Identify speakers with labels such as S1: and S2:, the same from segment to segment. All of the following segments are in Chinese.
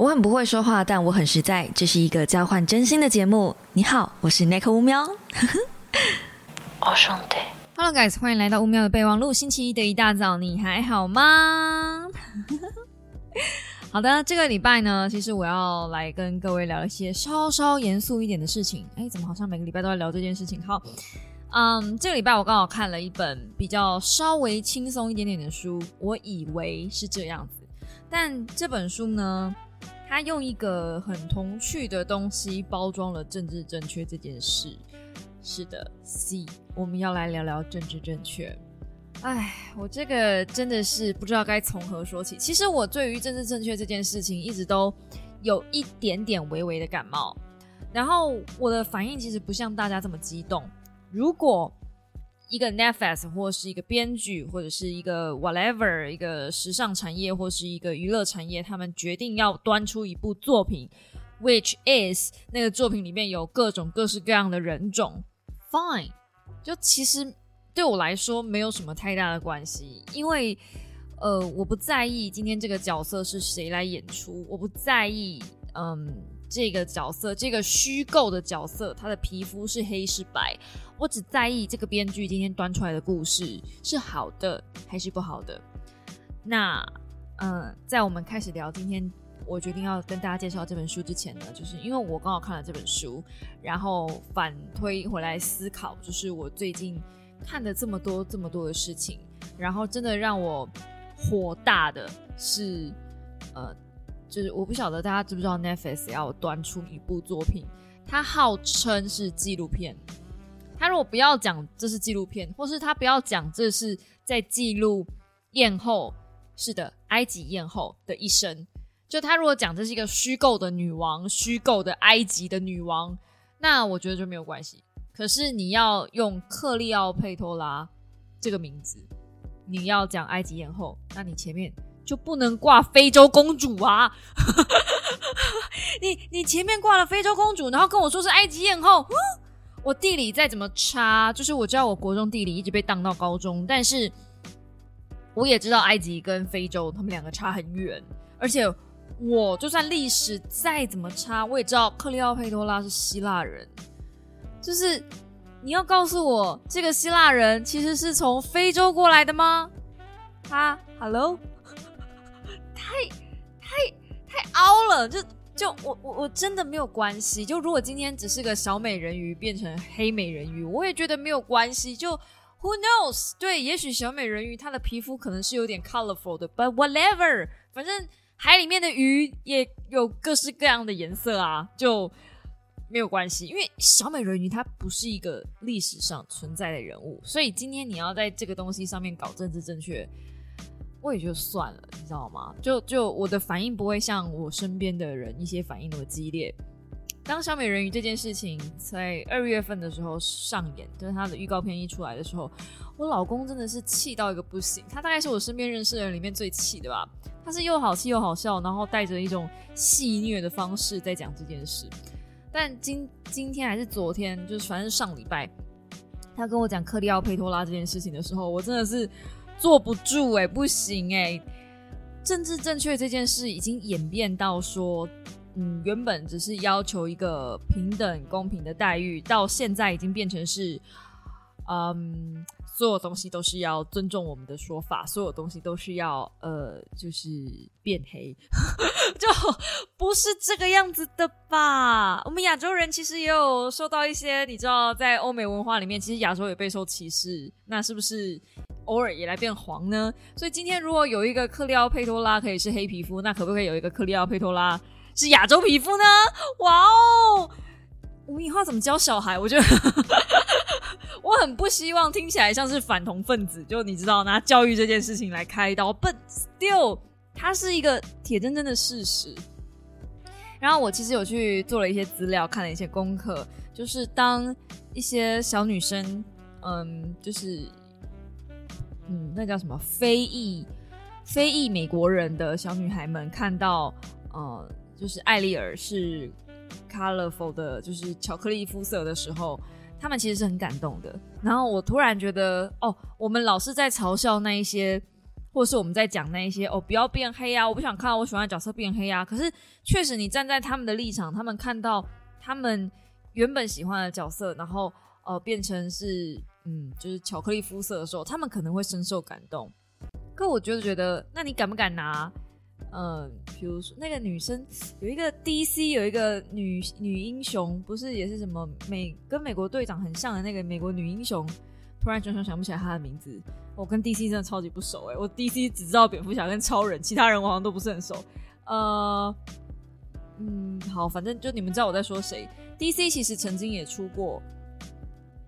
S1: 我很不会说话，但我很实在。这是一个交换真心的节目。你好，我是 Nick 乌喵。
S2: 我，兄弟。
S3: Hello guys，欢迎来到乌喵的备忘录。星期一的一大早，你还好吗？好的，这个礼拜呢，其实我要来跟各位聊一些稍稍严肃一点的事情。哎，怎么好像每个礼拜都在聊这件事情？好，嗯，这个礼拜我刚好看了一本比较稍微轻松一点点的书，我以为是这样子，但这本书呢，他用一个很童趣的东西包装了政治正确这件事。是的，C，我们要来聊聊政治正确。哎，我这个真的是不知道该从何说起。其实我对于政治正确这件事情一直都有一点点微微的感冒，然后我的反应其实不像大家这么激动。如果一个 Netflix 或是一个编剧或者是一个 whatever 一个时尚产业或是一个娱乐产业，他们决定要端出一部作品，which is 那个作品里面有各种各式各样的人种，fine，就其实。对我来说没有什么太大的关系，因为呃，我不在意今天这个角色是谁来演出，我不在意嗯这个角色这个虚构的角色他的皮肤是黑是白，我只在意这个编剧今天端出来的故事是好的还是不好的。那嗯，在我们开始聊今天我决定要跟大家介绍这本书之前呢，就是因为我刚好看了这本书，然后反推回来思考，就是我最近。看了这么多这么多的事情，然后真的让我火大的是，呃，就是我不晓得大家知不知道，Netflix 要端出一部作品，它号称是纪录片。他如果不要讲这是纪录片，或是他不要讲这是在记录艳后，是的，埃及艳后的一生，就他如果讲这是一个虚构的女王，虚构的埃及的女王，那我觉得就没有关系。可是你要用克利奥佩托拉这个名字，你要讲埃及艳后，那你前面就不能挂非洲公主啊！你你前面挂了非洲公主，然后跟我说是埃及艳后，我地理再怎么差，就是我知道我国中地理一直被当到高中，但是我也知道埃及跟非洲他们两个差很远，而且我就算历史再怎么差，我也知道克利奥佩托拉是希腊人。就是你要告诉我，这个希腊人其实是从非洲过来的吗？他，Hello，太太太凹了，就就我我我真的没有关系。就如果今天只是个小美人鱼变成黑美人鱼，我也觉得没有关系。就 Who knows？对，也许小美人鱼她的皮肤可能是有点 colorful 的，But whatever，反正海里面的鱼也有各式各样的颜色啊，就。没有关系，因为小美人鱼她不是一个历史上存在的人物，所以今天你要在这个东西上面搞政治正确，我也就算了，你知道吗？就就我的反应不会像我身边的人一些反应那么激烈。当小美人鱼这件事情在二月份的时候上演，就是它的预告片一出来的时候，我老公真的是气到一个不行，他大概是我身边认识的人里面最气的吧。他是又好气又好笑，然后带着一种戏虐的方式在讲这件事。但今今天还是昨天，就是反正上礼拜，他跟我讲克利奥佩托拉这件事情的时候，我真的是坐不住哎，不行哎，政治正确这件事已经演变到说，嗯，原本只是要求一个平等公平的待遇，到现在已经变成是。嗯，所有东西都是要尊重我们的说法，所有东西都是要呃，就是变黑，就不是这个样子的吧？我们亚洲人其实也有受到一些，你知道，在欧美文化里面，其实亚洲也备受歧视，那是不是偶尔也来变黄呢？所以今天如果有一个克利奥佩托拉可以是黑皮肤，那可不可以有一个克利奥佩托拉是亚洲皮肤呢？哇哦！我们以后怎么教小孩？我觉得 我很不希望听起来像是反同分子，就你知道拿教育这件事情来开刀，but still，它是一个铁铮铮的事实。然后我其实有去做了一些资料，看了一些功课，就是当一些小女生，嗯，就是嗯，那叫什么非裔非裔美国人的小女孩们看到，呃，就是艾丽尔是。colorful 的，就是巧克力肤色的时候，他们其实是很感动的。然后我突然觉得，哦，我们老是在嘲笑那一些或是我们在讲那一些哦，不要变黑啊，我不想看到我喜欢的角色变黑啊。可是确实，你站在他们的立场，他们看到他们原本喜欢的角色，然后呃变成是嗯就是巧克力肤色的时候，他们可能会深受感动。可我就是觉得，那你敢不敢拿？嗯，比如说那个女生有一个 DC 有一个女女英雄，不是也是什么美跟美国队长很像的那个美国女英雄，突然想想不起来她的名字。我跟 DC 真的超级不熟哎，我 DC 只知道蝙蝠侠跟超人，其他人我好像都不是很熟。呃，嗯，好，反正就你们知道我在说谁。DC 其实曾经也出过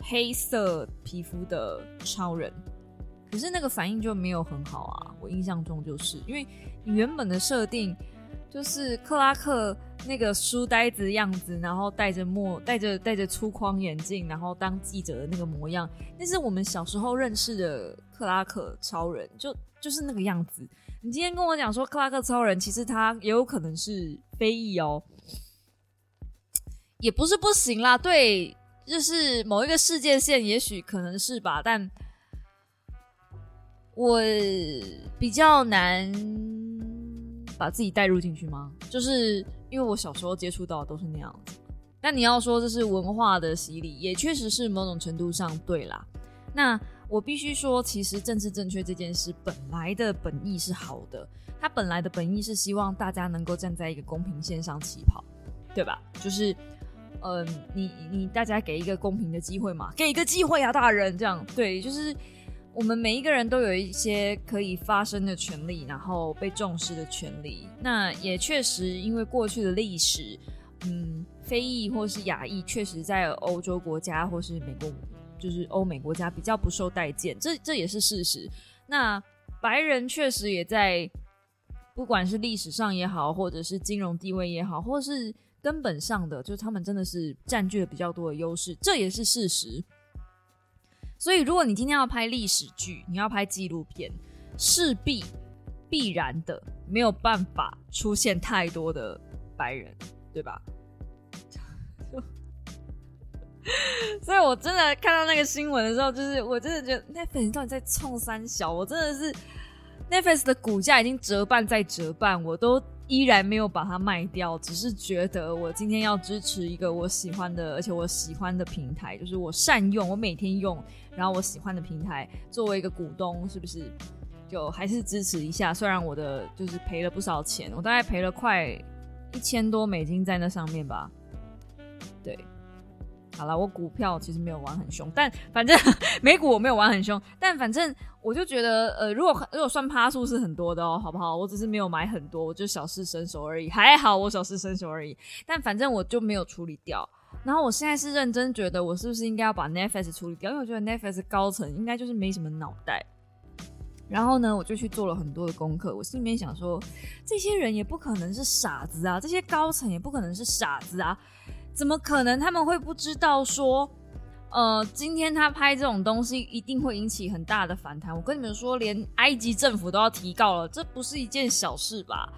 S3: 黑色皮肤的超人。可是那个反应就没有很好啊，我印象中就是因为你原本的设定就是克拉克那个书呆子样子，然后戴着墨戴着戴着粗框眼镜，然后当记者的那个模样，那是我们小时候认识的克拉克超人，就就是那个样子。你今天跟我讲说克拉克超人，其实他也有可能是非裔哦，也不是不行啦。对，就是某一个世界线，也许可能是吧，但。我比较难把自己带入进去吗？就是因为我小时候接触到都是那样子。但你要说这是文化的洗礼，也确实是某种程度上对啦。那我必须说，其实政治正确这件事本来的本意是好的，它本来的本意是希望大家能够站在一个公平线上起跑，对吧？就是，嗯，你你大家给一个公平的机会嘛，给一个机会啊，大人，这样对，就是。我们每一个人都有一些可以发声的权利，然后被重视的权利。那也确实，因为过去的历史，嗯，非裔或是亚裔，确实在欧洲国家或是美国，就是欧美国家比较不受待见，这这也是事实。那白人确实也在，不管是历史上也好，或者是金融地位也好，或是根本上的，就是他们真的是占据了比较多的优势，这也是事实。所以，如果你今天要拍历史剧，你要拍纪录片，势必必然的没有办法出现太多的白人，对吧？所以我真的看到那个新闻的时候，就是我真的觉得那粉丝到底在冲三小，我真的是 Netflix 的股价已经折半再折半，我都。依然没有把它卖掉，只是觉得我今天要支持一个我喜欢的，而且我喜欢的平台，就是我善用，我每天用，然后我喜欢的平台，作为一个股东，是不是就还是支持一下？虽然我的就是赔了不少钱，我大概赔了快一千多美金在那上面吧，对。好了，我股票其实没有玩很凶，但反正美股我没有玩很凶，但反正我就觉得，呃，如果如果算趴数是很多的哦，好不好？我只是没有买很多，我就小试身手而已，还好我小试身手而已。但反正我就没有处理掉。然后我现在是认真觉得，我是不是应该要把 Netflix 处理掉？因为我觉得 Netflix 高层应该就是没什么脑袋。然后呢，我就去做了很多的功课。我心里面想说，这些人也不可能是傻子啊，这些高层也不可能是傻子啊。怎么可能他们会不知道说，呃，今天他拍这种东西一定会引起很大的反弹？我跟你们说，连埃及政府都要提告了，这不是一件小事吧？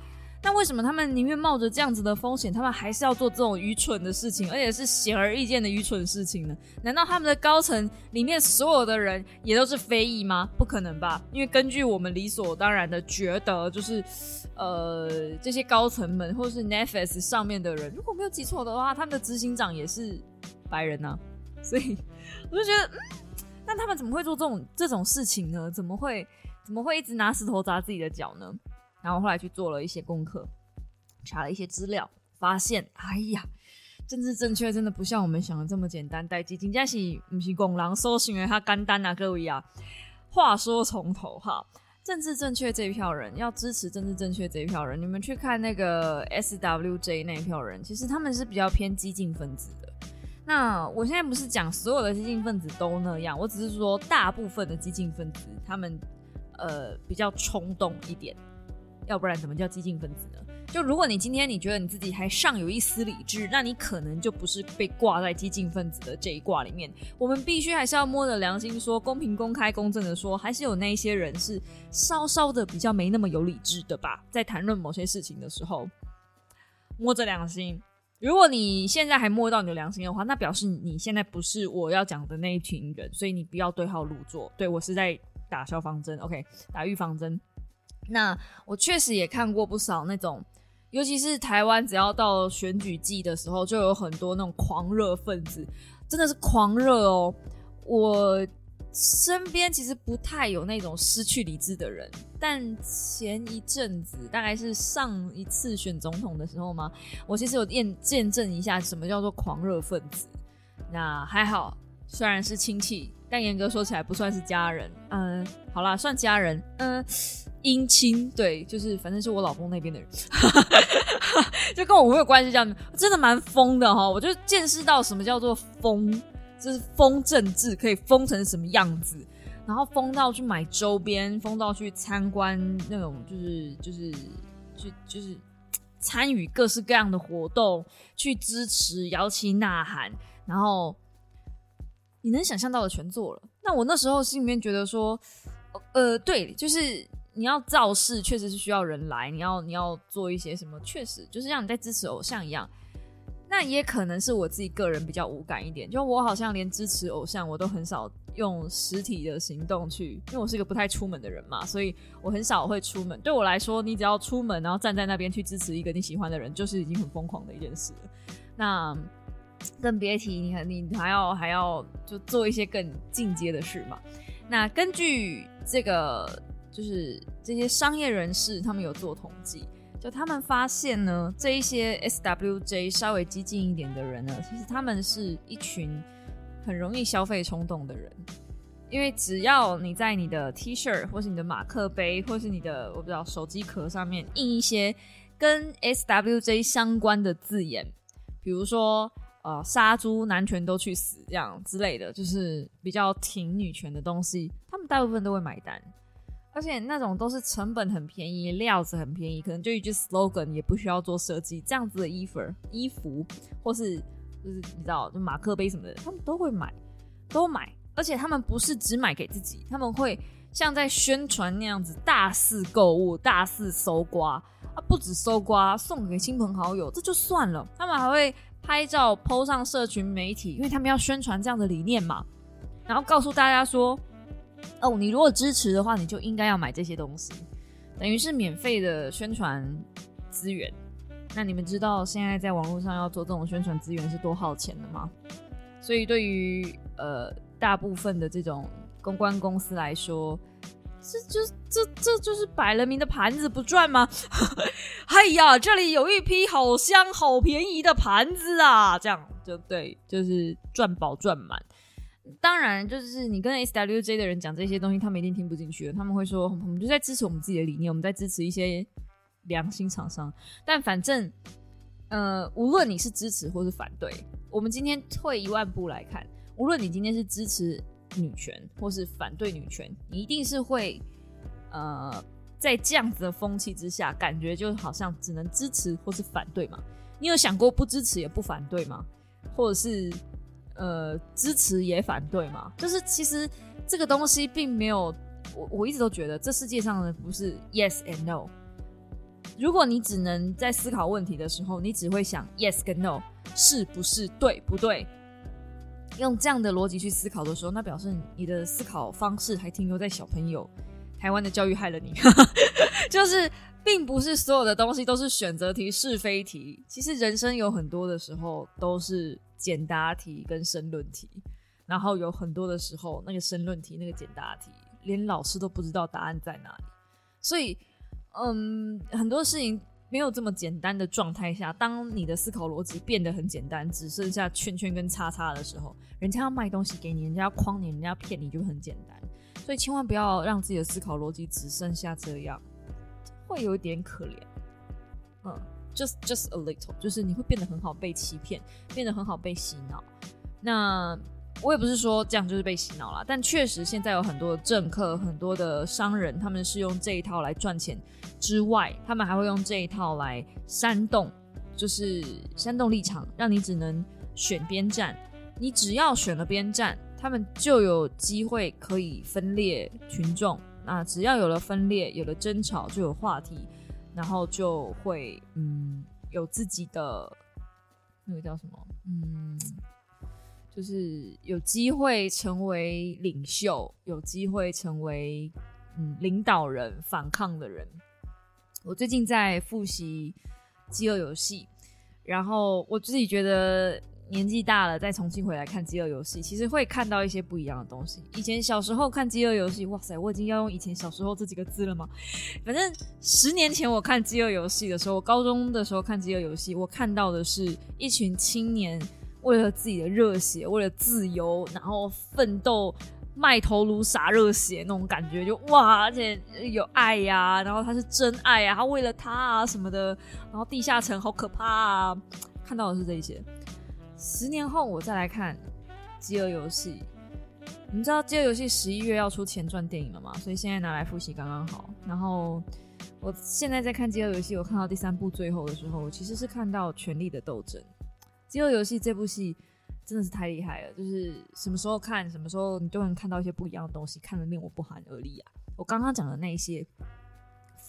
S3: 那为什么他们宁愿冒着这样子的风险，他们还是要做这种愚蠢的事情，而且是显而易见的愚蠢事情呢？难道他们的高层里面所有的人也都是非议吗？不可能吧？因为根据我们理所当然的觉得，就是，呃，这些高层们或是 Netflix 上面的人，如果没有记错的话，他们的执行长也是白人呢。所以我就觉得，嗯，那他们怎么会做这种这种事情呢？怎么会怎么会一直拿石头砸自己的脚呢？然后后来去做了一些功课，查了一些资料，发现，哎呀，政治正确真的不像我们想的这么简单。代基金加喜不是公狼搜寻为他干单啊，各位啊。话说从头哈，政治正确这一票人要支持政治正确这一票人，你们去看那个 S W J 那一票人，其实他们是比较偏激进分子的。那我现在不是讲所有的激进分子都那样，我只是说大部分的激进分子，他们呃比较冲动一点。要不然怎么叫激进分子呢？就如果你今天你觉得你自己还尚有一丝理智，那你可能就不是被挂在激进分子的这一挂里面。我们必须还是要摸着良心说，公平、公开、公正的说，还是有那一些人是稍稍的比较没那么有理智的吧？在谈论某些事情的时候，摸着良心。如果你现在还摸到你的良心的话，那表示你现在不是我要讲的那一群人，所以你不要对号入座。对我是在打消防针，OK，打预防针。那我确实也看过不少那种，尤其是台湾，只要到选举季的时候，就有很多那种狂热分子，真的是狂热哦。我身边其实不太有那种失去理智的人，但前一阵子，大概是上一次选总统的时候嘛，我其实有验见证一下什么叫做狂热分子。那还好，虽然是亲戚，但严格说起来不算是家人。嗯，好啦，算家人。嗯。姻亲对，就是反正是我老公那边的人，就跟我没有关系。这样真的蛮疯的哈，我就见识到什么叫做疯，就是疯政治可以疯成什么样子，然后疯到去买周边，疯到去参观那种，就是就是去就是参与各式各样的活动，去支持摇旗呐喊，然后你能想象到的全做了。那我那时候心里面觉得说，呃，对，就是。你要造势，确实是需要人来。你要你要做一些什么，确实就是像你在支持偶像一样。那也可能是我自己个人比较无感一点，就我好像连支持偶像我都很少用实体的行动去，因为我是一个不太出门的人嘛，所以我很少会出门。对我来说，你只要出门，然后站在那边去支持一个你喜欢的人，就是已经很疯狂的一件事了。那更别提你你还要还要就做一些更进阶的事嘛。那根据这个。就是这些商业人士，他们有做统计，就他们发现呢，这一些 SWJ 稍微激进一点的人呢，其实他们是一群很容易消费冲动的人，因为只要你在你的 T 恤或是你的马克杯或是你的我不知道手机壳上面印一些跟 SWJ 相关的字眼，比如说呃杀猪男权都去死这样之类的，就是比较挺女权的东西，他们大部分都会买单。而且那种都是成本很便宜，料子很便宜，可能就一句 slogan 也不需要做设计，这样子的衣服、衣服或是就是你知道，就马克杯什么的，他们都会买，都买。而且他们不是只买给自己，他们会像在宣传那样子大肆购物、大肆搜刮啊，不止搜刮，送给亲朋好友，这就算了，他们还会拍照 PO 上社群媒体，因为他们要宣传这样的理念嘛，然后告诉大家说。哦，你如果支持的话，你就应该要买这些东西，等于是免费的宣传资源。那你们知道现在在网络上要做这种宣传资源是多耗钱的吗？所以对于呃大部分的这种公关公司来说，这就这这就是摆了明的盘子不赚吗？哎呀，这里有一批好香好便宜的盘子啊，这样就对，就是赚饱赚满。当然，就是你跟 SWJ 的人讲这些东西，他们一定听不进去。他们会说，我们就在支持我们自己的理念，我们在支持一些良心厂商。但反正，呃，无论你是支持或是反对，我们今天退一万步来看，无论你今天是支持女权或是反对女权，你一定是会，呃，在这样子的风气之下，感觉就好像只能支持或是反对嘛？你有想过不支持也不反对吗？或者是？呃，支持也反对嘛，就是其实这个东西并没有，我我一直都觉得这世界上的不是 yes and no。如果你只能在思考问题的时候，你只会想 yes 跟 no 是不是对不对？用这样的逻辑去思考的时候，那表示你的思考方式还停留在小朋友。台湾的教育害了你，就是并不是所有的东西都是选择题、是非题。其实人生有很多的时候都是。简答题跟申论题，然后有很多的时候，那个申论题、那个简答题，连老师都不知道答案在哪里。所以，嗯，很多事情没有这么简单的状态下，当你的思考逻辑变得很简单，只剩下圈圈跟叉叉的时候，人家要卖东西给你，人家要诓你，人家骗你，就很简单。所以，千万不要让自己的思考逻辑只剩下这样，会有一点可怜。嗯。Just just a little，就是你会变得很好被欺骗，变得很好被洗脑。那我也不是说这样就是被洗脑了，但确实现在有很多政客、很多的商人，他们是用这一套来赚钱之外，他们还会用这一套来煽动，就是煽动立场，让你只能选边站。你只要选了边站，他们就有机会可以分裂群众。那只要有了分裂，有了争吵，就有话题。然后就会嗯有自己的那个叫什么嗯，就是有机会成为领袖，有机会成为嗯领导人、反抗的人。我最近在复习《饥饿游戏》，然后我自己觉得。年纪大了，再重新回来看《饥饿游戏》，其实会看到一些不一样的东西。以前小时候看《饥饿游戏》，哇塞，我已经要用以前小时候这几个字了吗？反正十年前我看《饥饿游戏》的时候，我高中的时候看《饥饿游戏》，我看到的是一群青年为了自己的热血，为了自由，然后奋斗，卖头颅洒热血那种感觉，就哇，而且有爱呀，然后他是真爱啊，他为了他啊什么的，然后地下城好可怕啊，看到的是这一些。十年后我再来看《饥饿游戏》，你知道《饥饿游戏》十一月要出前传电影了吗？所以现在拿来复习刚刚好。然后我现在在看《饥饿游戏》，我看到第三部最后的时候，我其实是看到权力的斗争。《饥饿游戏》这部戏真的是太厉害了，就是什么时候看，什么时候你都能看到一些不一样的东西，看得令我不寒而栗啊！我刚刚讲的那些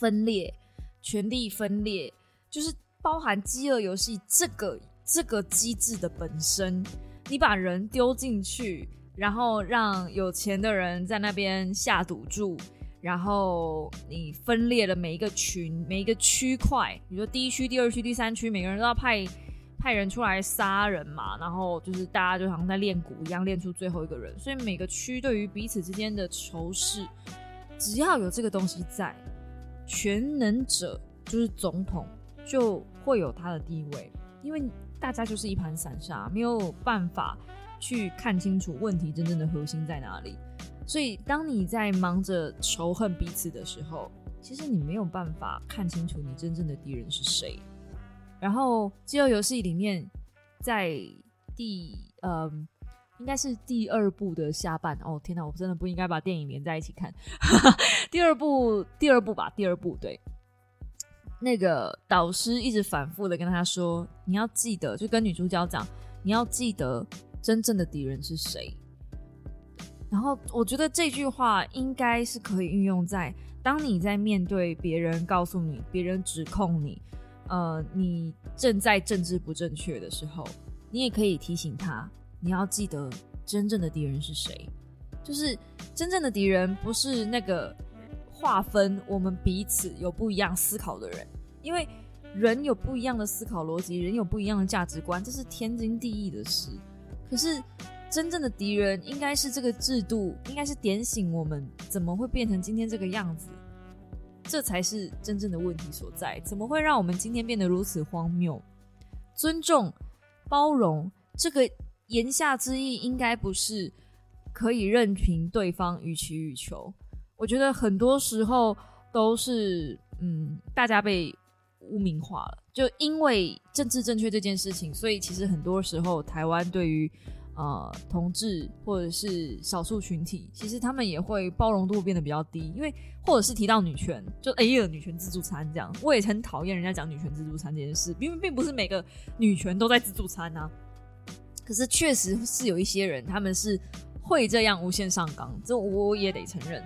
S3: 分裂、权力分裂，就是包含《饥饿游戏》这个。这个机制的本身，你把人丢进去，然后让有钱的人在那边下赌注，然后你分裂了每一个群、每一个区块，比如说第一区、第二区、第三区，每个人都要派派人出来杀人嘛，然后就是大家就好像在练鼓一样，练出最后一个人。所以每个区对于彼此之间的仇视，只要有这个东西在，全能者就是总统就会有他的地位，因为。大家就是一盘散沙，没有办法去看清楚问题真正的核心在哪里。所以，当你在忙着仇恨彼此的时候，其实你没有办法看清楚你真正的敌人是谁。然后，《饥饿游戏》里面，在第呃，应该是第二部的下半。哦，天哪，我真的不应该把电影连在一起看。第二部，第二部吧，第二部对。那个导师一直反复的跟他说：“你要记得，就跟女主角讲，你要记得真正的敌人是谁。”然后我觉得这句话应该是可以运用在当你在面对别人告诉你、别人指控你，呃，你正在政治不正确的时候，你也可以提醒他：你要记得真正的敌人是谁。就是真正的敌人不是那个。划分我们彼此有不一样思考的人，因为人有不一样的思考逻辑，人有不一样的价值观，这是天经地义的事。可是真正的敌人应该是这个制度，应该是点醒我们怎么会变成今天这个样子，这才是真正的问题所在。怎么会让我们今天变得如此荒谬？尊重、包容，这个言下之意应该不是可以任凭对方予取予求。我觉得很多时候都是，嗯，大家被污名化了。就因为政治正确这件事情，所以其实很多时候台湾对于呃同志或者是少数群体，其实他们也会包容度变得比较低。因为或者是提到女权，就哎呀女权自助餐这样，我也很讨厌人家讲女权自助餐这件事，因为并不是每个女权都在自助餐啊。可是确实是有一些人，他们是会这样无限上纲，这我也得承认。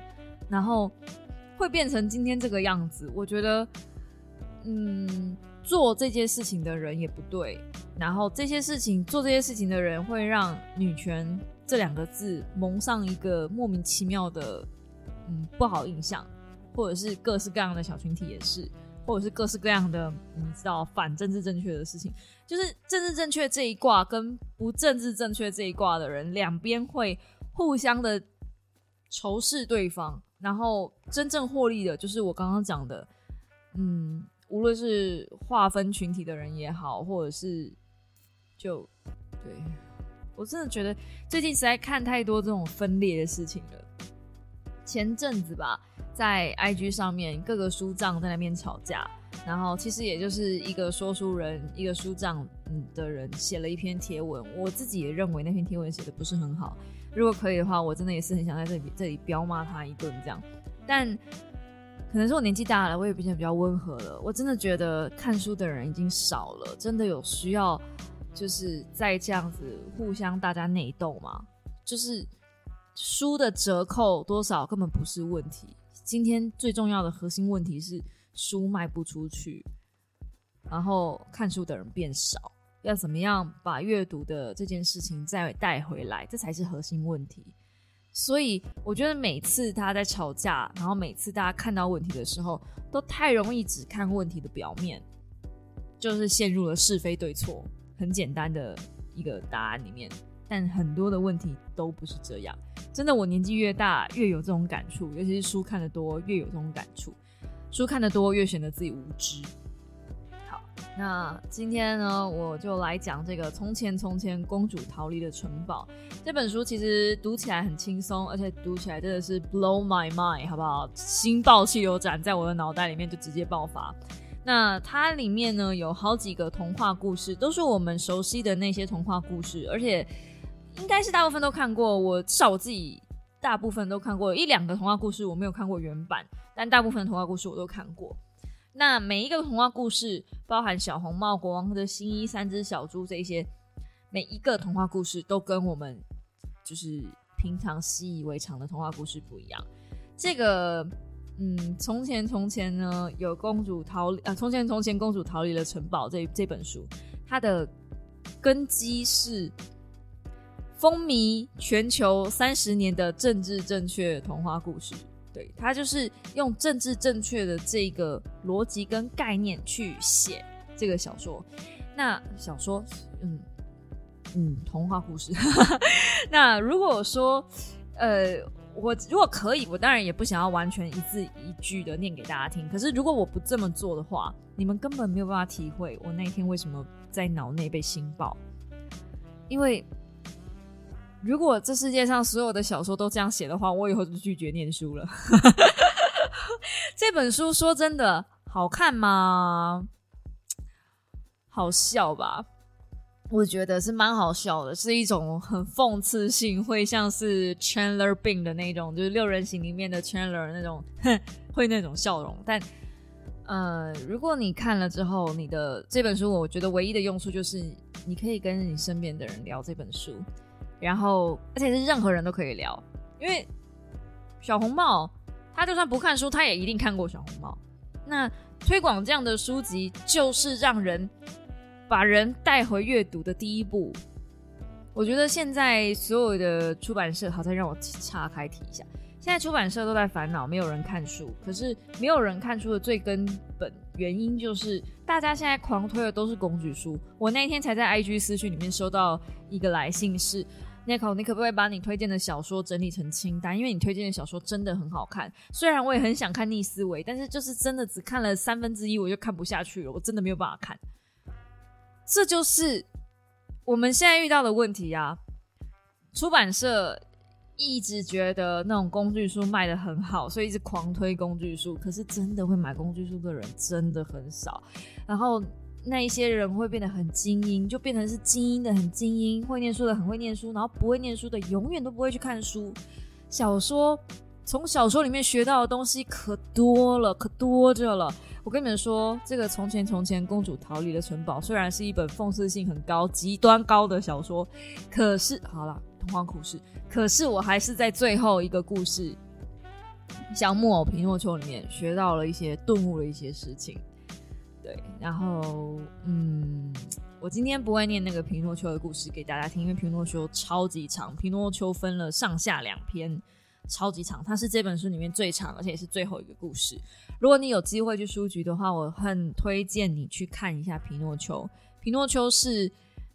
S3: 然后会变成今天这个样子，我觉得，嗯，做这件事情的人也不对。然后这些事情做这些事情的人会让女权这两个字蒙上一个莫名其妙的嗯不好印象，或者是各式各样的小群体也是，或者是各式各样的你知道反政治正确的事情，就是政治正确这一卦跟不政治正确这一卦的人，两边会互相的仇视对方。然后真正获利的，就是我刚刚讲的，嗯，无论是划分群体的人也好，或者是就对我真的觉得最近实在看太多这种分裂的事情了。前阵子吧，在 IG 上面各个书账在那边吵架，然后其实也就是一个说书人，一个书账嗯的人写了一篇贴文，我自己也认为那篇贴文写的不是很好。如果可以的话，我真的也是很想在这里这里彪骂他一顿这样。但可能是我年纪大了，我也变得比较温和了。我真的觉得看书的人已经少了，真的有需要就是在这样子互相大家内斗吗？就是书的折扣多少根本不是问题。今天最重要的核心问题是书卖不出去，然后看书的人变少。要怎么样把阅读的这件事情再带回来，这才是核心问题。所以我觉得每次大家在吵架，然后每次大家看到问题的时候，都太容易只看问题的表面，就是陷入了是非对错很简单的一个答案里面。但很多的问题都不是这样。真的，我年纪越大越有这种感触，尤其是书看的多越有这种感触。书看的多越显得自己无知。那今天呢，我就来讲这个《从前从前公主逃离的城堡》这本书。其实读起来很轻松，而且读起来真的是 blow my mind，好不好？心爆气流斩在我的脑袋里面就直接爆发。那它里面呢有好几个童话故事，都是我们熟悉的那些童话故事，而且。应该是大部分都看过，我至少我自己大部分都看过，一两个童话故事我没有看过原版，但大部分童话故事我都看过。那每一个童话故事，包含小红帽、国王的新衣、三只小猪这些，每一个童话故事都跟我们就是平常习以为常的童话故事不一样。这个，嗯，从前从前呢，有公主逃离啊，从前从前公主逃离了城堡这这本书，它的根基是。风靡全球三十年的政治正确童话故事，对他就是用政治正确的这个逻辑跟概念去写这个小说。那小说，嗯嗯，童话故事。那如果说，呃，我如果可以，我当然也不想要完全一字一句的念给大家听。可是如果我不这么做的话，你们根本没有办法体会我那天为什么在脑内被心爆，因为。如果这世界上所有的小说都这样写的话，我以后就拒绝念书了。这本书说真的好看吗？好笑吧？我觉得是蛮好笑的，是一种很讽刺性，会像是 Chandler Bing 的那种，就是六人行里面的 Chandler 那种，会那种笑容。但呃，如果你看了之后，你的这本书，我觉得唯一的用处就是你可以跟你身边的人聊这本书。然后，而且是任何人都可以聊，因为小红帽他就算不看书，他也一定看过小红帽。那推广这样的书籍，就是让人把人带回阅读的第一步。我觉得现在所有的出版社，好，再让我岔开提一下，现在出版社都在烦恼没有人看书，可是没有人看书的最根本原因就是大家现在狂推的都是工具书。我那天才在 IG 私讯里面收到一个来信是。Nico，你可不可以把你推荐的小说整理成清单？因为你推荐的小说真的很好看。虽然我也很想看《逆思维》，但是就是真的只看了三分之一，我就看不下去了。我真的没有办法看。这就是我们现在遇到的问题啊！出版社一直觉得那种工具书卖的很好，所以一直狂推工具书。可是真的会买工具书的人真的很少。然后。那一些人会变得很精英，就变成是精英的很精英，会念书的很会念书，然后不会念书的永远都不会去看书。小说从小说里面学到的东西可多了，可多着了。我跟你们说，这个《从前从前公主逃离了城堡》虽然是一本讽刺性很高、极端高的小说，可是好了，童话故事，可是我还是在最后一个故事，像木偶皮诺丘里面学到了一些顿悟的一些事情。对，然后嗯，我今天不会念那个皮诺丘的故事给大家听，因为皮诺丘超级长，皮诺丘分了上下两篇，超级长，它是这本书里面最长，而且也是最后一个故事。如果你有机会去书局的话，我很推荐你去看一下皮诺丘。皮诺丘是，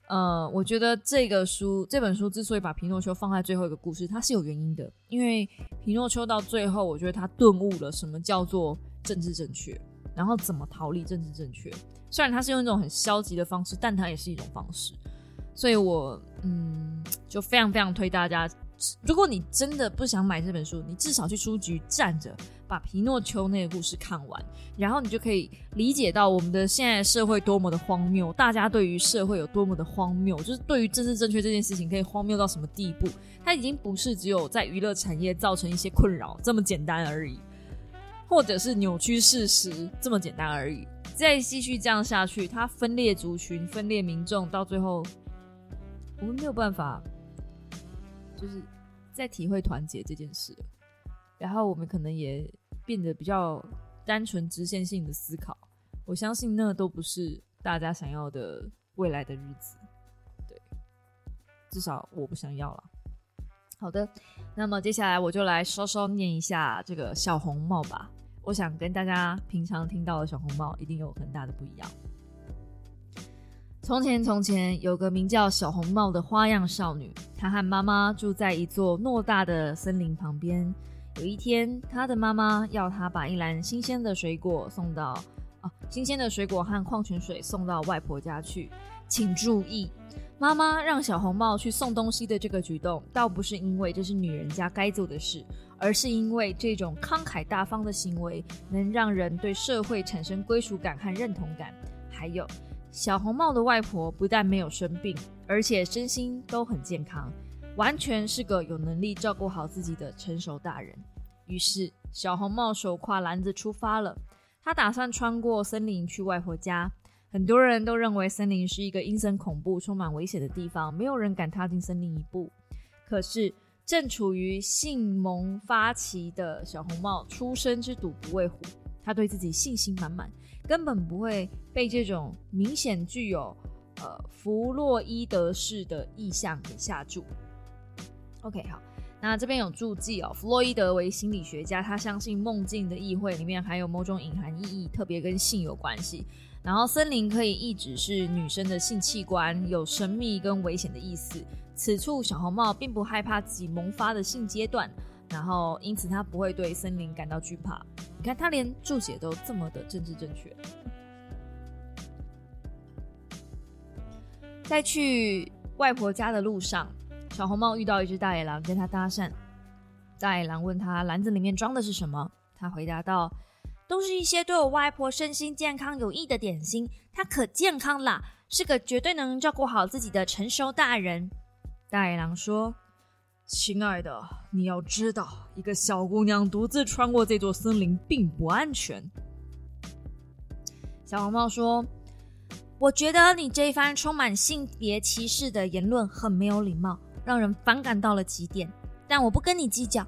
S3: 呃，我觉得这个书这本书之所以把皮诺丘放在最后一个故事，它是有原因的，因为皮诺丘到最后，我觉得他顿悟了什么叫做政治正确。然后怎么逃离政治正确？虽然他是用一种很消极的方式，但它也是一种方式。所以我嗯，就非常非常推大家，如果你真的不想买这本书，你至少去书局站着，把皮诺丘那个故事看完，然后你就可以理解到我们的现在社会多么的荒谬，大家对于社会有多么的荒谬，就是对于政治正确这件事情可以荒谬到什么地步？它已经不是只有在娱乐产业造成一些困扰这么简单而已。或者是扭曲事实这么简单而已。再继续这样下去，它分裂族群、分裂民众，到最后我们没有办法，就是在体会团结这件事。然后我们可能也变得比较单纯、直线性的思考。我相信那都不是大家想要的未来的日子。对，至少我不想要了。好的，那么接下来我就来稍稍念一下这个小红帽吧。我想跟大家平常听到的小红帽一定有很大的不一样。从前，从前有个名叫小红帽的花样少女，她和妈妈住在一座偌大的森林旁边。有一天，她的妈妈要她把一篮新鲜的水果送到啊，新鲜的水果和矿泉水送到外婆家去。请注意，妈妈让小红帽去送东西的这个举动，倒不是因为这是女人家该做的事。而是因为这种慷慨大方的行为能让人对社会产生归属感和认同感。还有，小红帽的外婆不但没有生病，而且身心都很健康，完全是个有能力照顾好自己的成熟大人。于是，小红帽手挎篮子出发了。他打算穿过森林去外婆家。很多人都认为森林是一个阴森恐怖、充满危险的地方，没有人敢踏进森林一步。可是，正处于性萌发起的小红帽，出生之犊不畏虎。他对自己信心满满，根本不会被这种明显具有呃弗洛伊德式的意象给吓住。OK，好，那这边有注记哦，弗洛伊德为心理学家，他相信梦境的意会里面含有某种隐含意义，特别跟性有关系。然后森林可以意指是女生的性器官，有神秘跟危险的意思。此处小红帽并不害怕自己萌发的性阶段，然后因此他不会对森林感到惧怕。你看他连注解都这么的政治正确。在去外婆家的路上，小红帽遇到一只大野狼跟他搭讪。大野狼问他篮子里面装的是什么，他回答道：“都是一些对我外婆身心健康有益的点心，她可健康啦，是个绝对能照顾好自己的成熟大人。”大野狼说：“亲爱的，你要知道，一个小姑娘独自穿过这座森林并不安全。”小红帽说：“我觉得你这一番充满性别歧视的言论很没有礼貌，让人反感到了极点。但我不跟你计较，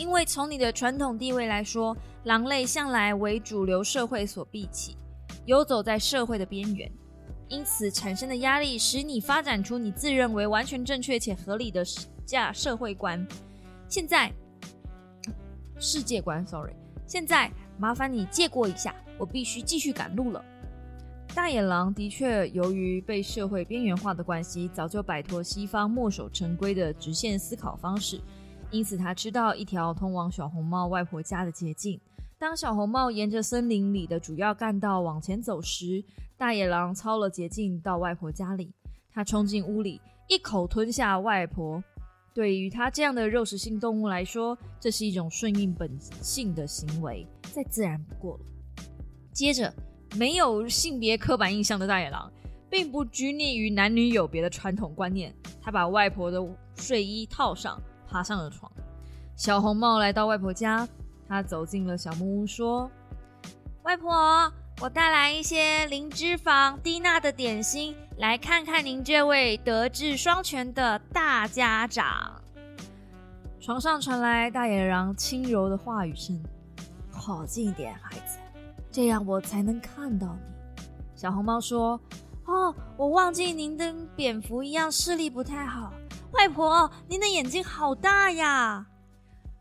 S3: 因为从你的传统地位来说，狼类向来为主流社会所避弃，游走在社会的边缘。”因此产生的压力，使你发展出你自认为完全正确且合理的价社会观。现在，世界观，sorry。现在麻烦你借过一下，我必须继续赶路了。大野狼的确由于被社会边缘化的关系，早就摆脱西方墨守成规的直线思考方式，因此他知道一条通往小红帽外婆家的捷径。当小红帽沿着森林里的主要干道往前走时，大野狼抄了捷径到外婆家里。他冲进屋里，一口吞下外婆。对于他这样的肉食性动物来说，这是一种顺应本性的行为，再自然不过了。接着，没有性别刻板印象的大野狼，并不拘泥于男女有别的传统观念。他把外婆的睡衣套上，爬上了床。小红帽来到外婆家。她走进了小木屋，说：“外婆，我带来一些零脂肪、低钠的点心，来看看您这位德智双全的大家长。”床上传来大野狼轻柔的话语声：“靠近一点，孩子，这样我才能看到你。”小红帽说：“哦，我忘记您跟蝙蝠一样视力不太好。外婆，您的眼睛好大呀！”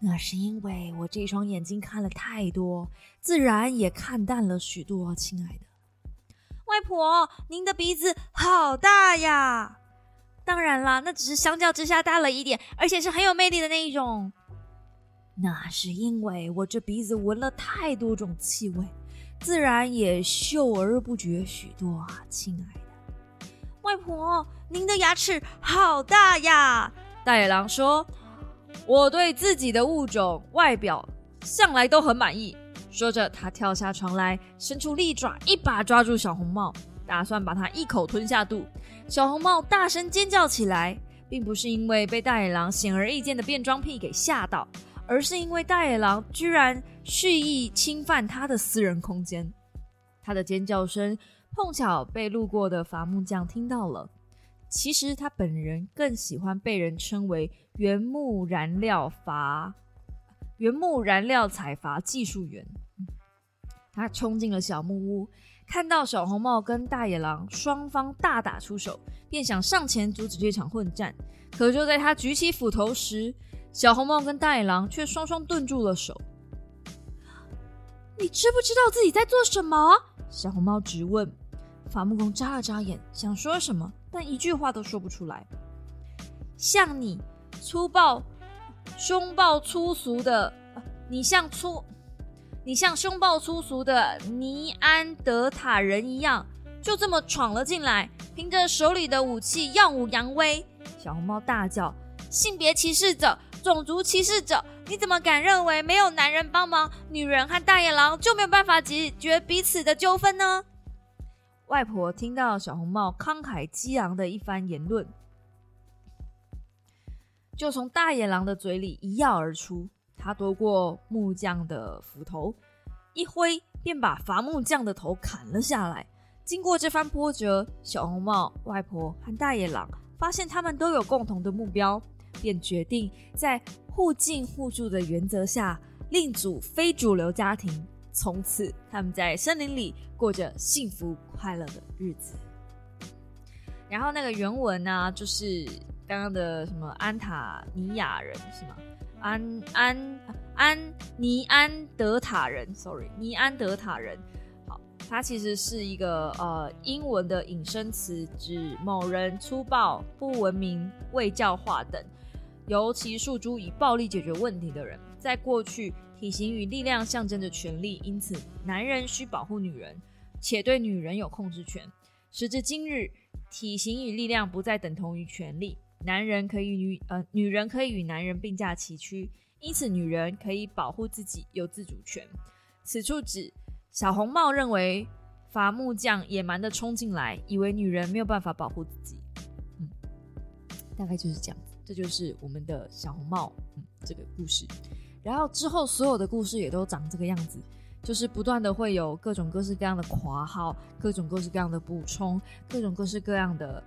S3: 那是因为我这双眼睛看了太多，自然也看淡了许多。亲爱的外婆，您的鼻子好大呀！当然啦，那只是相较之下大了一点，而且是很有魅力的那一种。那是因为我这鼻子闻了太多种气味，自然也嗅而不觉许多啊，亲爱的外婆，您的牙齿好大呀！大野狼说。我对自己的物种外表向来都很满意。说着，他跳下床来，伸出利爪，一把抓住小红帽，打算把它一口吞下肚。小红帽大声尖叫起来，并不是因为被大野狼显而易见的变装癖给吓到，而是因为大野狼居然蓄意侵犯他的私人空间。他的尖叫声碰巧被路过的伐木匠听到了。其实他本人更喜欢被人称为原木燃料伐原木燃料采伐技术员。他冲进了小木屋，看到小红帽跟大野狼双方大打出手，便想上前阻止这场混战。可就在他举起斧头时，小红帽跟大野狼却双双顿住了手。你知不知道自己在做什么？小红帽直问。伐木工眨了眨眼，想说什么，但一句话都说不出来。像你粗暴、凶暴、粗俗的，你像粗，你像凶暴粗俗的尼安德塔人一样，就这么闯了进来，凭着手里的武器耀武扬威。小红帽大叫：“性别歧视者，种族歧视者！你怎么敢认为没有男人帮忙，女人和大野狼就没有办法解决彼此的纠纷呢？”外婆听到小红帽慷慨激昂的一番言论，就从大野狼的嘴里一跃而出。他夺过木匠的斧头，一挥便把伐木匠的头砍了下来。经过这番波折，小红帽、外婆和大野狼发现他们都有共同的目标，便决定在互敬互助的原则下，另组非主流家庭。从此，他们在森林里过着幸福快乐的日子。然后那个原文呢，就是刚刚的什么安塔尼亚人是吗？安安安尼安德塔人，sorry，尼安德塔人。好，它其实是一个呃英文的引申词，指某人粗暴、不文明、未教化等，尤其诉诸以暴力解决问题的人，在过去。体型与力量象征着权力，因此男人需保护女人，且对女人有控制权。时至今日，体型与力量不再等同于权力，男人可以与呃女人可以与男人并驾齐驱，因此女人可以保护自己有自主权。此处指小红帽认为伐木匠野蛮的冲进来，以为女人没有办法保护自己。嗯，大概就是这样，这就是我们的小红帽嗯这个故事。然后之后所有的故事也都长这个样子，就是不断的会有各种各式各样的括号，各种各式各样的补充，各种各式各样的，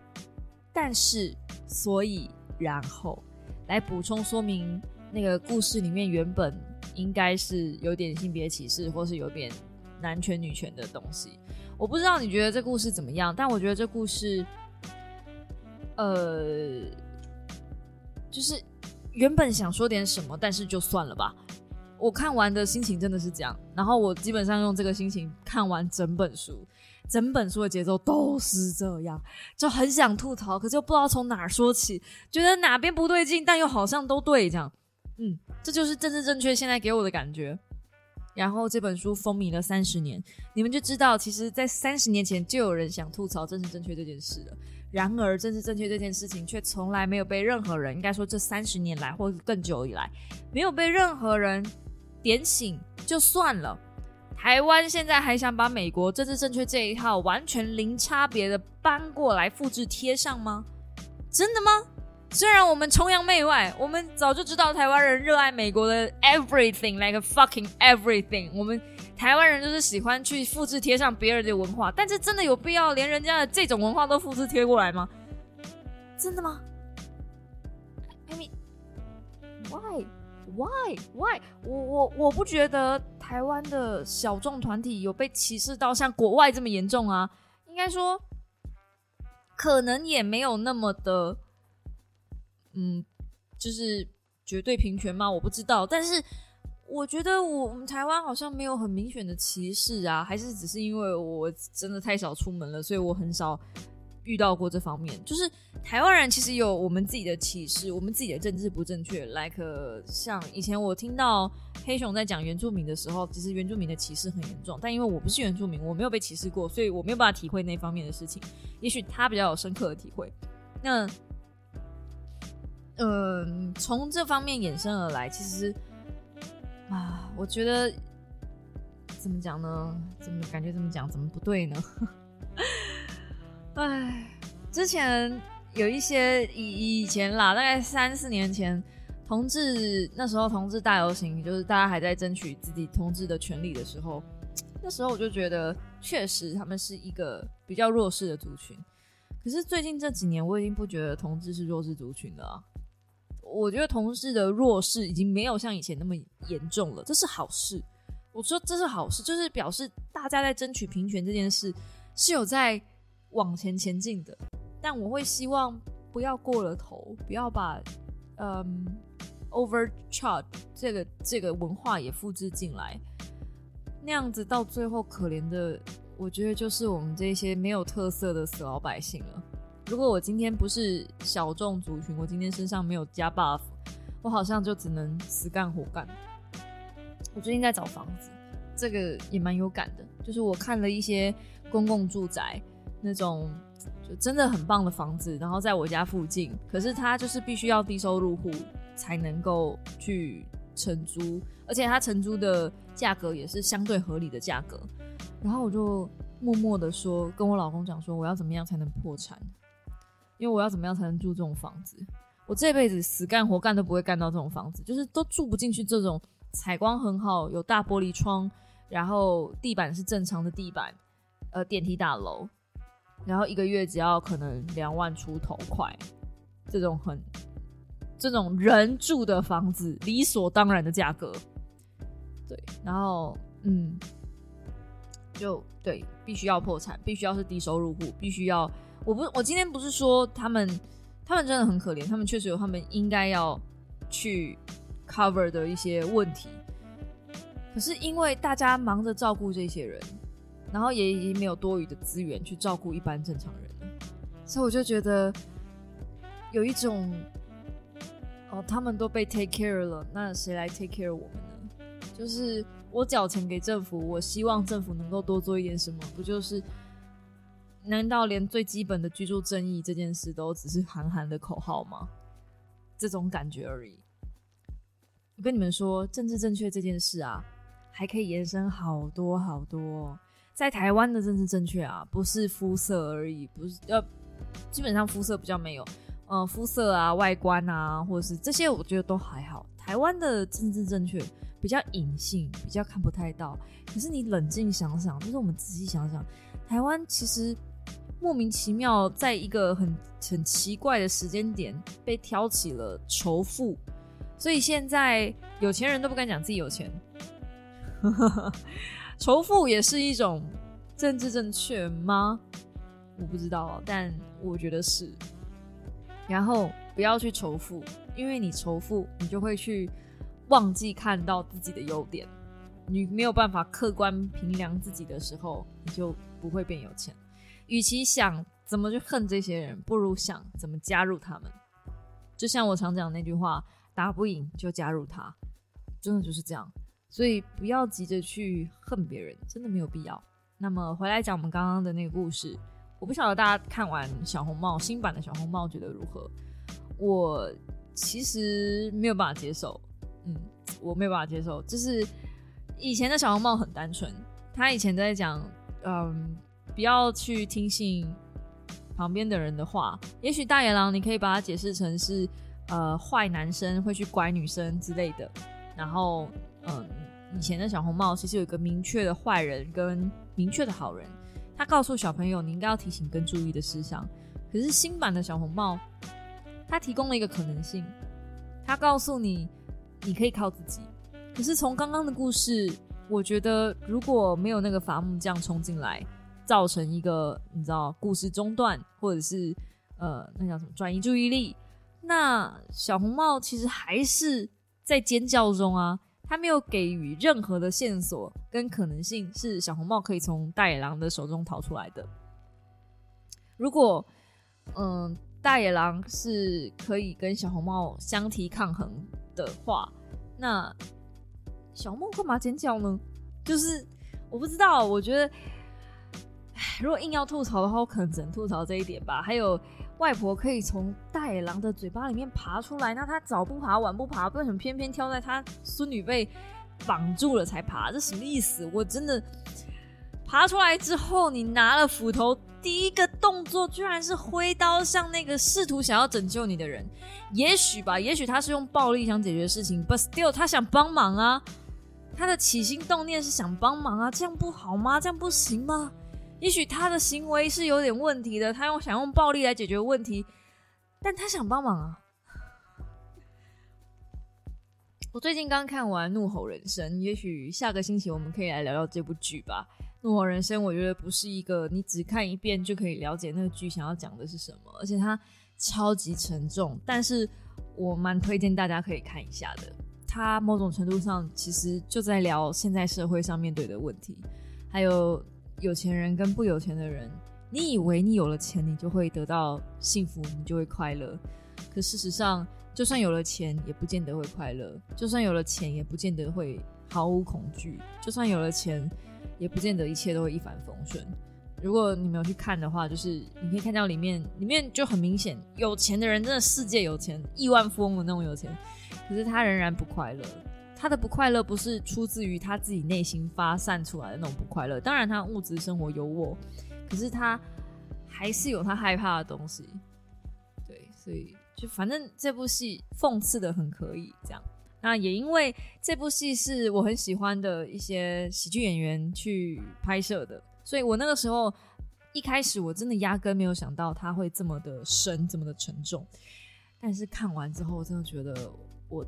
S3: 但是所以然后来补充说明那个故事里面原本应该是有点性别歧视或是有点男权女权的东西。我不知道你觉得这故事怎么样，但我觉得这故事，呃，就是。原本想说点什么，但是就算了吧。我看完的心情真的是这样，然后我基本上用这个心情看完整本书，整本书的节奏都是这样，就很想吐槽，可是又不知道从哪儿说起，觉得哪边不对劲，但又好像都对，这样。嗯，这就是政治正确现在给我的感觉。然后这本书风靡了三十年，你们就知道，其实，在三十年前就有人想吐槽政治正确这件事了。然而，政治正确这件事情却从来没有被任何人，应该说这三十年来或更久以来，没有被任何人点醒就算了。台湾现在还想把美国政治正确这一套完全零差别的搬过来复制贴上吗？真的吗？虽然我们崇洋媚外，我们早就知道台湾人热爱美国的 everything like a fucking everything，我们。台湾人就是喜欢去复制贴上别人的文化，但是真的有必要连人家的这种文化都复制贴过来吗？真的吗？I mean, why, why, why？我我我不觉得台湾的小众团体有被歧视到像国外这么严重啊。应该说，可能也没有那么的，嗯，就是绝对平权吗？我不知道，但是。我觉得我们台湾好像没有很明显的歧视啊，还是只是因为我真的太少出门了，所以我很少遇到过这方面。就是台湾人其实有我们自己的歧视，我们自己的政治不正确。like 像以前我听到黑熊在讲原住民的时候，其实原住民的歧视很严重，但因为我不是原住民，我没有被歧视过，所以我没有办法体会那方面的事情。也许他比较有深刻的体会。那嗯，从这方面衍生而来，其实。啊，我觉得怎么讲呢？怎么感觉怎么讲怎么不对呢？哎，之前有一些以以前啦，大概三四年前，同志那时候同志大游行，就是大家还在争取自己同志的权利的时候，那时候我就觉得确实他们是一个比较弱势的族群。可是最近这几年，我已经不觉得同志是弱势族群了。我觉得同事的弱势已经没有像以前那么严重了，这是好事。我说这是好事，就是表示大家在争取平权这件事是有在往前前进的。但我会希望不要过了头，不要把嗯 overcharge 这个这个文化也复制进来，那样子到最后可怜的，我觉得就是我们这些没有特色的死老百姓了。如果我今天不是小众族群，我今天身上没有加 buff，我好像就只能死干活干。我最近在找房子，这个也蛮有感的，就是我看了一些公共住宅那种。就真的很棒的房子，然后在我家附近，可是它就是必须要低收入户才能够去承租，而且它承租的价格也是相对合理的价格。然后我就默默的说，跟我老公讲说，我要怎么样才能破产？因为我要怎么样才能住这种房子？我这辈子死干活干都不会干到这种房子，就是都住不进去这种采光很好、有大玻璃窗，然后地板是正常的地板，呃，电梯大楼。然后一个月只要可能两万出头块，这种很这种人住的房子，理所当然的价格，对，然后嗯，就对，必须要破产，必须要是低收入户，必须要，我不，我今天不是说他们，他们真的很可怜，他们确实有他们应该要去 cover 的一些问题，可是因为大家忙着照顾这些人。然后也已经没有多余的资源去照顾一般正常人了，所以我就觉得有一种哦，他们都被 take care 了，那谁来 take care 我们呢？就是我缴钱给政府，我希望政府能够多做一点什么，不就是？难道连最基本的居住正义这件事都只是韩寒的口号吗？这种感觉而已。我跟你们说，政治正确这件事啊，还可以延伸好多好多。在台湾的政治正确啊，不是肤色而已，不是要基本上肤色比较没有，呃，肤色啊、外观啊，或者是这些，我觉得都还好。台湾的政治正确比较隐性，比较看不太到。可是你冷静想想，就是我们仔细想想，台湾其实莫名其妙在一个很很奇怪的时间点被挑起了仇富，所以现在有钱人都不敢讲自己有钱。仇富也是一种政治正确吗？我不知道，但我觉得是。然后不要去仇富，因为你仇富，你就会去忘记看到自己的优点。你没有办法客观评量自己的时候，你就不会变有钱。与其想怎么去恨这些人，不如想怎么加入他们。就像我常讲那句话：打不赢就加入他，真的就是这样。所以不要急着去恨别人，真的没有必要。那么回来讲我们刚刚的那个故事，我不晓得大家看完小红帽新版的小红帽觉得如何？我其实没有办法接受，嗯，我没有办法接受。就是以前的小红帽很单纯，他以前在讲，嗯，不要去听信旁边的人的话。也许大野狼你可以把它解释成是，呃，坏男生会去拐女生之类的，然后。嗯，以前的小红帽其实有一个明确的坏人跟明确的好人，他告诉小朋友你应该要提醒跟注意的事项。可是新版的小红帽，他提供了一个可能性，他告诉你你可以靠自己。可是从刚刚的故事，我觉得如果没有那个伐木匠冲进来，造成一个你知道故事中断，或者是呃那叫什么转移注意力，那小红帽其实还是在尖叫中啊。他没有给予任何的线索跟可能性，是小红帽可以从大野狼的手中逃出来的。如果，嗯，大野狼是可以跟小红帽相提抗衡的话，那小红帽干嘛尖叫呢？就是我不知道，我觉得，如果硬要吐槽的话，我可能只能吐槽这一点吧。还有。外婆可以从大野狼的嘴巴里面爬出来，那他早不爬晚不爬，为什么偏偏挑在他孙女被绑住了才爬？这什么意思？我真的爬出来之后，你拿了斧头，第一个动作居然是挥刀向那个试图想要拯救你的人。也许吧，也许他是用暴力想解决事情，but still 他想帮忙啊，他的起心动念是想帮忙啊，这样不好吗？这样不行吗？也许他的行为是有点问题的，他用想用暴力来解决问题，但他想帮忙啊。我最近刚看完《怒吼人生》，也许下个星期我们可以来聊聊这部剧吧。《怒吼人生》我觉得不是一个你只看一遍就可以了解那个剧想要讲的是什么，而且它超级沉重。但是我蛮推荐大家可以看一下的。他某种程度上其实就在聊现在社会上面对的问题，还有有钱人跟不有钱的人。你以为你有了钱，你就会得到幸福，你就会快乐。可事实上，就算有了钱，也不见得会快乐；就算有了钱，也不见得会毫无恐惧；就算有了钱，也不见得一切都会一帆风顺。如果你没有去看的话，就是你可以看到里面，里面就很明显，有钱的人真的世界有钱，亿万富翁的那种有钱，可是他仍然不快乐。他的不快乐不是出自于他自己内心发散出来的那种不快乐，当然他物质生活有我。可是他还是有他害怕的东西，对，所以就反正这部戏讽刺的很可以这样。那也因为这部戏是我很喜欢的一些喜剧演员去拍摄的，所以我那个时候一开始我真的压根没有想到他会这么的深，这么的沉重。但是看完之后，我真的觉得我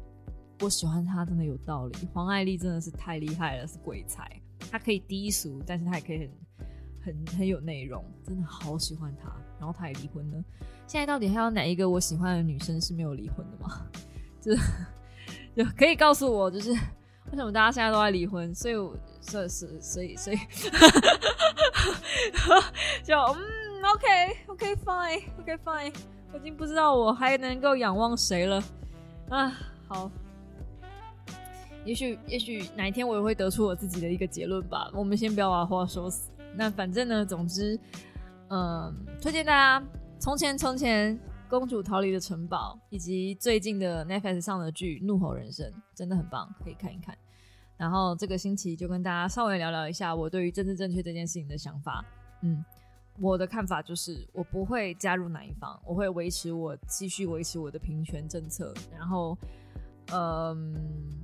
S3: 我喜欢他真的有道理。黄爱丽真的是太厉害了，是鬼才。她可以低俗，但是她也可以很。很很有内容，真的好喜欢他。然后他也离婚了。现在到底还有哪一个我喜欢的女生是没有离婚的吗？就就可以告诉我，就是为什么大家现在都在离婚？所以，所以，所以，所以，就嗯，OK，OK，Fine，OK，Fine。我已经不知道我还能够仰望谁了啊。好，也许，也许哪一天我也会得出我自己的一个结论吧。我们先不要把话说死。那反正呢，总之，嗯，推荐大家《从前从前公主逃离的城堡》，以及最近的 Netflix 上的剧《怒吼人生》，真的很棒，可以看一看。然后这个星期就跟大家稍微聊聊一下我对于政治正确这件事情的想法。嗯，我的看法就是，我不会加入哪一方，我会维持我继续维持我的平权政策。然后，嗯。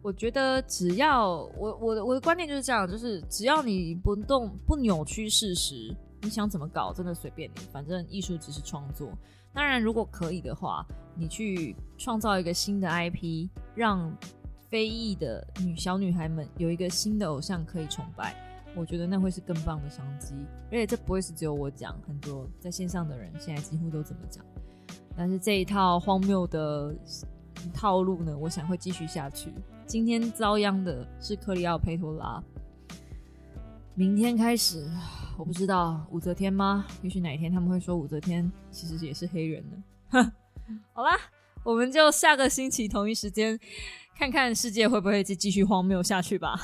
S3: 我觉得只要我我的我的观念就是这样，就是只要你不动不扭曲事实，你想怎么搞真的随便你，反正艺术只是创作。当然，如果可以的话，你去创造一个新的 IP，让非裔的女小女孩们有一个新的偶像可以崇拜，我觉得那会是更棒的商机。而且这不会是只有我讲，很多在线上的人现在几乎都这么讲。但是这一套荒谬的套路呢，我想会继续下去。今天遭殃的是克里奥佩托拉，明天开始，我不知道武则天吗？也许哪一天他们会说武则天其实也是黑人呢。好啦，我们就下个星期同一时间看看世界会不会继继续荒谬下去吧。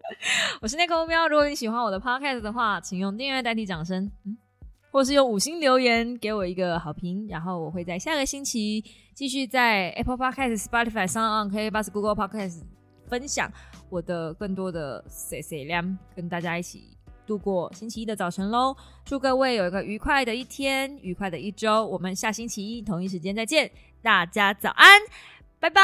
S3: 我是那个喵，如果你喜欢我的 podcast 的话，请用订阅代替掌声。嗯。或是用五星留言给我一个好评，然后我会在下个星期继续在 Apple Podcast、Spotify、Sound On、K、b u s Google Podcast 分享我的更多的 C C 量，跟大家一起度过星期一的早晨喽！祝各位有一个愉快的一天，愉快的一周，我们下星期一同一时间再见，大家早安，拜拜。